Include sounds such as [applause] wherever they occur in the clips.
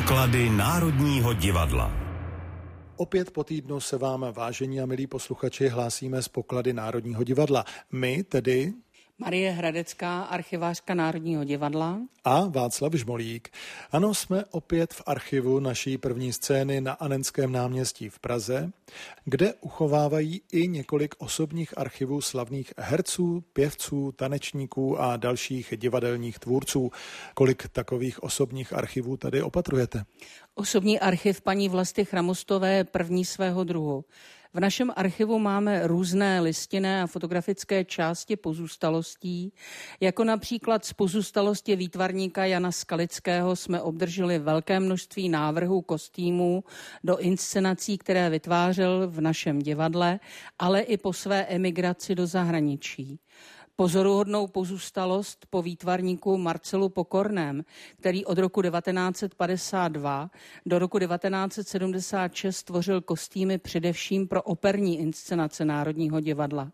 Poklady Národního divadla. Opět po týdnu se vám, vážení a milí posluchači, hlásíme z poklady Národního divadla. My tedy Marie Hradecká, archivářka Národního divadla. A Václav Žmolík. Ano, jsme opět v archivu naší první scény na Anenském náměstí v Praze, kde uchovávají i několik osobních archivů slavných herců, pěvců, tanečníků a dalších divadelních tvůrců. Kolik takových osobních archivů tady opatrujete? Osobní archiv paní Vlasty Chramostové první svého druhu. V našem archivu máme různé listinné a fotografické části pozůstalostí, jako například z pozůstalosti výtvarníka Jana Skalického jsme obdrželi velké množství návrhů kostýmů do inscenací, které vytvářel v našem divadle, ale i po své emigraci do zahraničí pozoruhodnou pozůstalost po výtvarníku Marcelu Pokorném, který od roku 1952 do roku 1976 tvořil kostýmy především pro operní inscenace Národního divadla.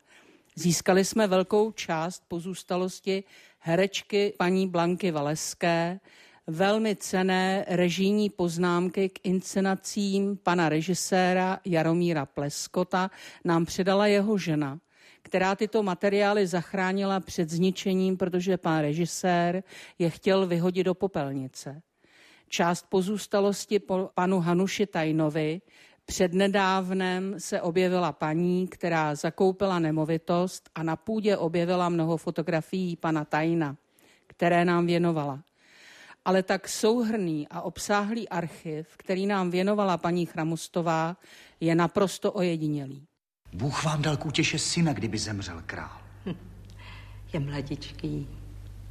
Získali jsme velkou část pozůstalosti herečky paní Blanky Valeské, velmi cené režijní poznámky k inscenacím pana režiséra Jaromíra Pleskota nám předala jeho žena která tyto materiály zachránila před zničením, protože pán režisér je chtěl vyhodit do popelnice. Část pozůstalosti po panu Hanuši Tajnovi Přednedávnem se objevila paní, která zakoupila nemovitost a na půdě objevila mnoho fotografií pana Tajna, které nám věnovala. Ale tak souhrný a obsáhlý archiv, který nám věnovala paní Chramostová, je naprosto ojedinělý. Bůh vám dal k útěše syna, kdyby zemřel král. Hm. Je mladičký.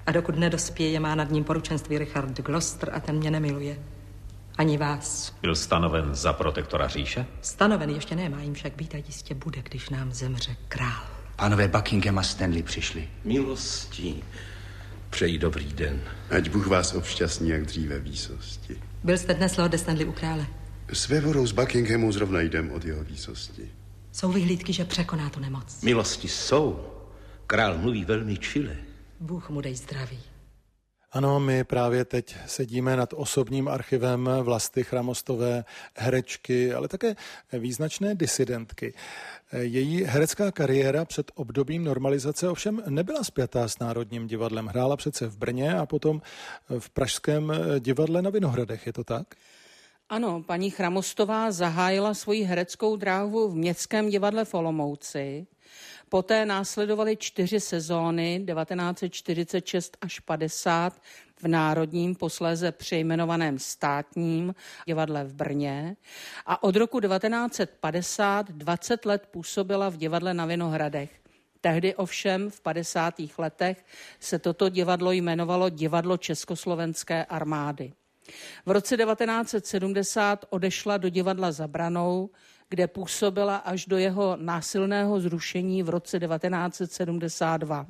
A dokud nedospěje, má nad ním poručenství Richard Gloucester a ten mě nemiluje. Ani vás. Byl stanoven za protektora říše? Stanoven ještě nemá jim však být a jistě bude, když nám zemře král. Pánové Buckingham a Stanley přišli. Milostí. Přeji dobrý den. Ať Bůh vás obšťastní jak dříve výsosti. Byl jste dnes Lord Stanley u krále? S vévorou z Buckinghamu zrovna jdem od jeho výsosti. Jsou vyhlídky, že překoná tu nemoc. Milosti jsou. Král mluví velmi čile. Bůh mu dej zdraví. Ano, my právě teď sedíme nad osobním archivem Vlasty Chramostové, herečky, ale také význačné disidentky. Její herecká kariéra před obdobím normalizace ovšem nebyla spjatá s Národním divadlem. Hrála přece v Brně a potom v Pražském divadle na Vinohradech, je to tak? Ano, paní Chramostová zahájila svoji hereckou dráhu v Městském divadle v Olomouci. Poté následovaly čtyři sezóny 1946 až 50 v Národním, posléze přejmenovaném státním divadle v Brně a od roku 1950 20 let působila v divadle na Vinohradech. Tehdy ovšem v 50. letech se toto divadlo jmenovalo Divadlo Československé armády. V roce 1970 odešla do divadla Zabranou, kde působila až do jeho násilného zrušení v roce 1972.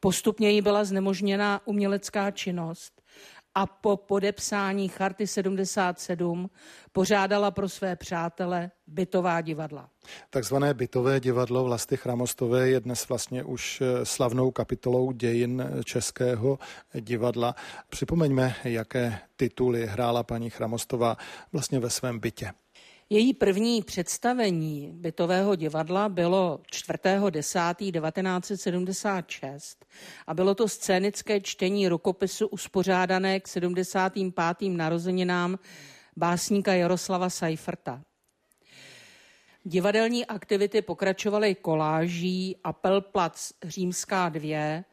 Postupně jí byla znemožněna umělecká činnost a po podepsání Charty 77 pořádala pro své přátele bytová divadla. Takzvané bytové divadlo Vlasty Chramostové je dnes vlastně už eh, slavnou kapitolou dějin českého divadla. Připomeňme, jaké tituly hrála paní Chramostová vlastně ve svém bytě. Její první představení bytového divadla bylo 4.10.1976 a bylo to scénické čtení rukopisu uspořádané k 75. narozeninám básníka Jaroslava Seiferta. Divadelní aktivity pokračovaly koláží Apelplac Římská 2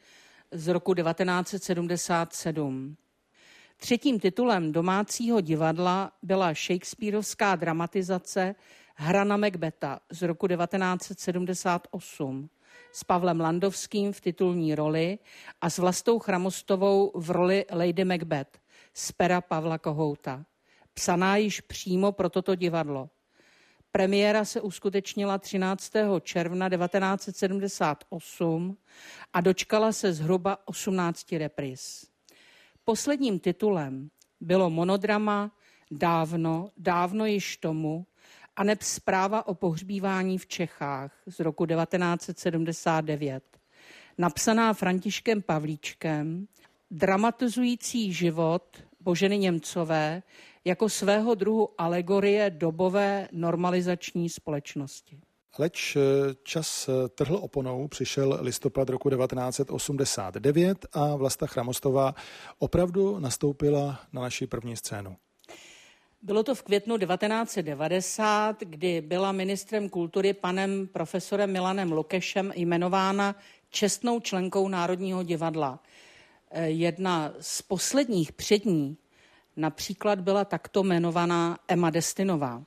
z roku 1977. Třetím titulem domácího divadla byla Shakespeareovská dramatizace Hra na Macbeta z roku 1978 s Pavlem Landovským v titulní roli a s Vlastou Chramostovou v roli Lady Macbeth z pera Pavla Kohouta. Psaná již přímo pro toto divadlo. Premiéra se uskutečnila 13. června 1978 a dočkala se zhruba 18 repris. Posledním titulem bylo monodrama Dávno, dávno již tomu, a neb zpráva o pohřbívání v Čechách z roku 1979, napsaná Františkem Pavlíčkem, dramatizující život Boženy Němcové jako svého druhu alegorie dobové normalizační společnosti. Leč eh, čas eh, trhl oponou, přišel listopad roku 1989 a Vlasta Chramostová opravdu nastoupila na naši první scénu. Bylo to v květnu 1990, kdy byla ministrem kultury panem profesorem Milanem Lukešem jmenována čestnou členkou Národního divadla. Eh, jedna z posledních přední například byla takto jmenovaná Emma Destinová.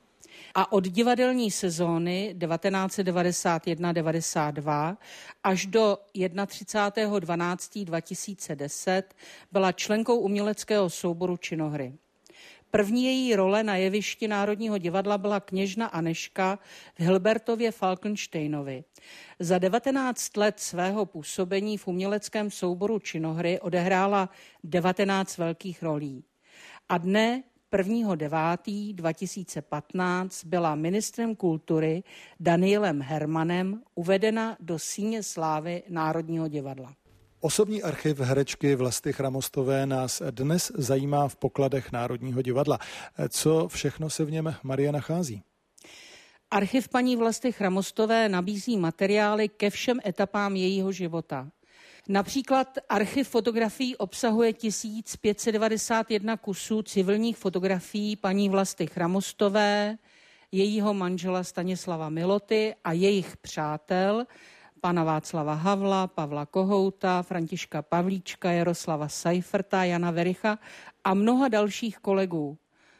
A od divadelní sezóny 1991-92 až do 31.12.2010 byla členkou uměleckého souboru činohry. První její role na jevišti Národního divadla byla kněžna Aneška v Hilbertově Falkensteinovi. Za 19 let svého působení v uměleckém souboru činohry odehrála 19 velkých rolí. A dne 1.9.2015 byla ministrem kultury Danielem Hermanem uvedena do síně slávy Národního divadla. Osobní archiv herečky Vlasty Chramostové nás dnes zajímá v pokladech Národního divadla. Co všechno se v něm Marie nachází? Archiv paní Vlasty Chramostové nabízí materiály ke všem etapám jejího života. Například archiv fotografií obsahuje 1591 kusů civilních fotografií paní Vlasty Chramostové, jejího manžela Stanislava Miloty a jejich přátel, pana Václava Havla, Pavla Kohouta, Františka Pavlíčka, Jaroslava Seiferta, Jana Vericha a mnoha dalších kolegů.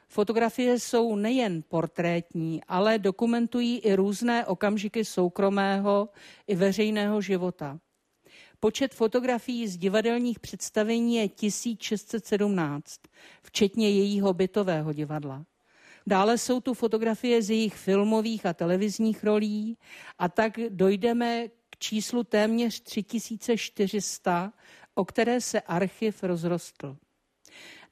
Fotografie jsou nejen portrétní, ale dokumentují i různé okamžiky soukromého i veřejného života. Počet fotografií z divadelních představení je 1617, včetně jejího bytového divadla. Dále jsou tu fotografie z jejich filmových a televizních rolí a tak dojdeme k číslu téměř 3400, o které se archiv rozrostl.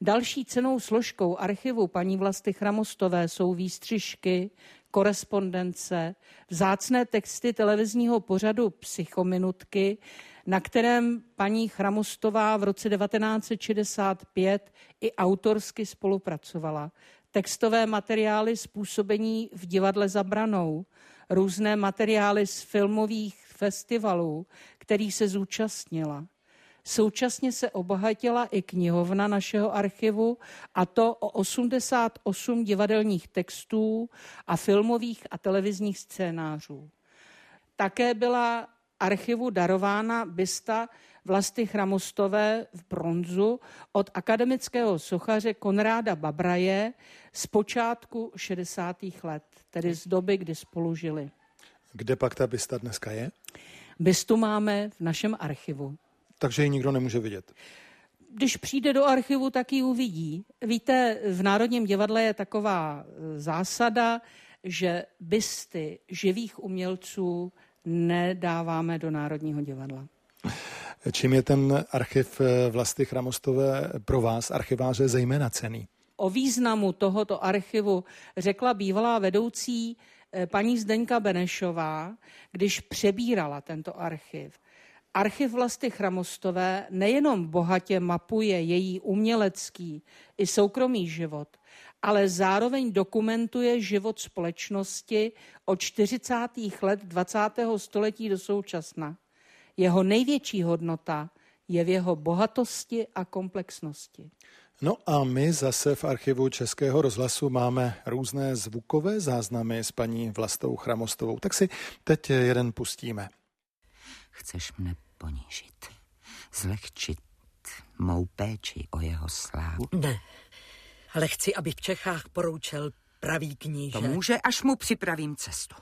Další cenou složkou archivu paní Vlasty Chramostové jsou výstřižky, korespondence, vzácné texty televizního pořadu Psychominutky, na kterém paní Chramostová v roce 1965 i autorsky spolupracovala. Textové materiály způsobení v divadle Zabranou, různé materiály z filmových festivalů, který se zúčastnila. Současně se obohatila i knihovna našeho archivu, a to o 88 divadelních textů a filmových a televizních scénářů. Také byla archivu darována bysta Vlasty Chramostové v bronzu od akademického sochaře Konráda Babraje z počátku 60. let, tedy z doby, kdy spolu žili. Kde pak ta bysta dneska je? Bystu máme v našem archivu. Takže ji nikdo nemůže vidět. Když přijde do archivu, tak ji uvidí. Víte, v Národním divadle je taková e, zásada, že bysty živých umělců nedáváme do Národního divadla. Čím je ten archiv e, Vlasty Chramostové pro vás, archiváře, zejména cený? O významu tohoto archivu řekla bývalá vedoucí e, paní Zdeňka Benešová, když přebírala tento archiv. Archiv Vlasty Chramostové nejenom bohatě mapuje její umělecký i soukromý život, ale zároveň dokumentuje život společnosti od 40. let 20. století do současna. Jeho největší hodnota je v jeho bohatosti a komplexnosti. No a my zase v archivu Českého rozhlasu máme různé zvukové záznamy s paní Vlastou Chramostovou. Tak si teď jeden pustíme. Chceš mne ponížit, zlehčit mou péči o jeho slávu? Ne, ale chci, aby v Čechách poroučel pravý kníže. To může, až mu připravím cestu.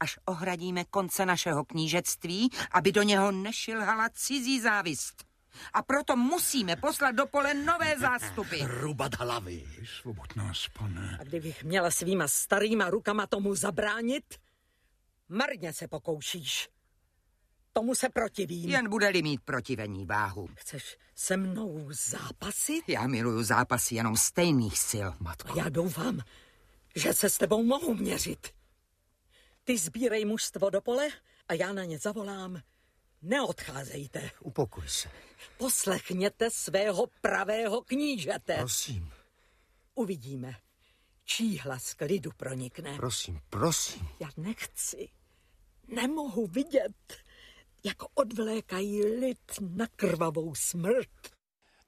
Až ohradíme konce našeho knížectví, aby do něho nešilhala cizí závist. A proto musíme poslat do pole nové zástupy. [laughs] Rubat hlavy, svobodná pane. A kdybych měla svýma starýma rukama tomu zabránit, marně se pokoušíš. Tomu se protivím. Jen bude-li mít protivení váhu. Chceš se mnou zápasit? Já miluju zápasy jenom stejných sil, matko. A já doufám, že se s tebou mohu měřit. Ty sbírej mužstvo do pole a já na ně zavolám. Neodcházejte. Upokoj se. Poslechněte svého pravého knížete. Prosím. Uvidíme, čí hlas k lidu pronikne. Prosím, prosím. Já nechci, nemohu vidět, jak odvlékají lid na krvavou smrt.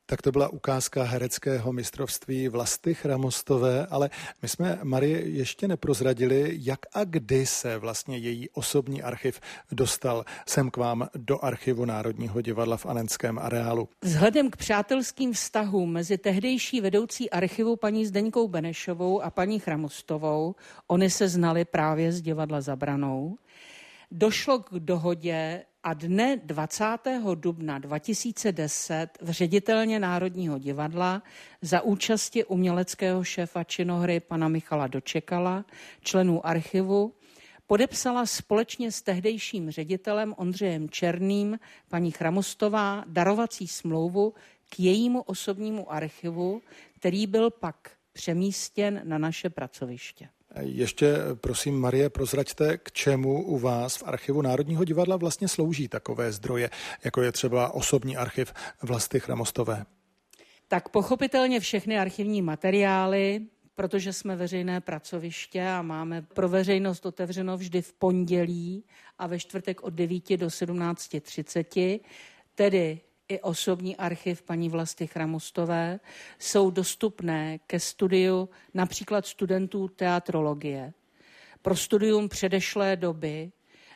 Tak to byla ukázka hereckého mistrovství Vlasty Chramostové, ale my jsme Marie ještě neprozradili, jak a kdy se vlastně její osobní archiv dostal sem k vám do archivu Národního divadla v Anenském areálu. Vzhledem k přátelským vztahům mezi tehdejší vedoucí archivu paní Zdeňkou Benešovou a paní Chramostovou, oni se znali právě z divadla Zabranou, došlo k dohodě a dne 20. dubna 2010 v ředitelně Národního divadla za účasti uměleckého šéfa činohry pana Michala Dočekala, členů archivu, podepsala společně s tehdejším ředitelem Ondřejem Černým paní Chramostová darovací smlouvu k jejímu osobnímu archivu, který byl pak přemístěn na naše pracoviště. Ještě prosím, Marie, prozraďte, k čemu u vás v archivu Národního divadla vlastně slouží takové zdroje, jako je třeba osobní archiv Vlasty Chramostové. Tak pochopitelně všechny archivní materiály, protože jsme veřejné pracoviště a máme pro veřejnost otevřeno vždy v pondělí a ve čtvrtek od 9 do 17.30, tedy i osobní archiv paní Vlasty Chramostové jsou dostupné ke studiu například studentů teatrologie. Pro studium předešlé doby,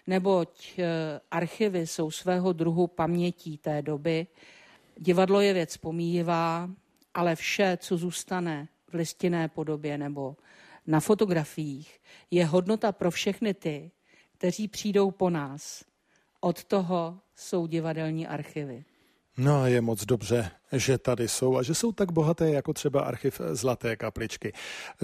neboť eh, archivy jsou svého druhu pamětí té doby, divadlo je věc pomíjivá, ale vše, co zůstane v listinné podobě nebo na fotografiích, je hodnota pro všechny ty, kteří přijdou po nás. Od toho jsou divadelní archivy. No a je moc dobře, že tady jsou a že jsou tak bohaté jako třeba archiv Zlaté kapličky.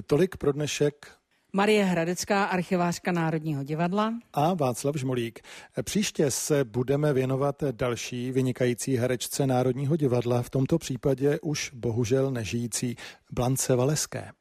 Tolik pro dnešek. Marie Hradecká, archivářka Národního divadla. A Václav Žmolík. Příště se budeme věnovat další vynikající herečce Národního divadla, v tomto případě už bohužel nežijící Blance Valeské.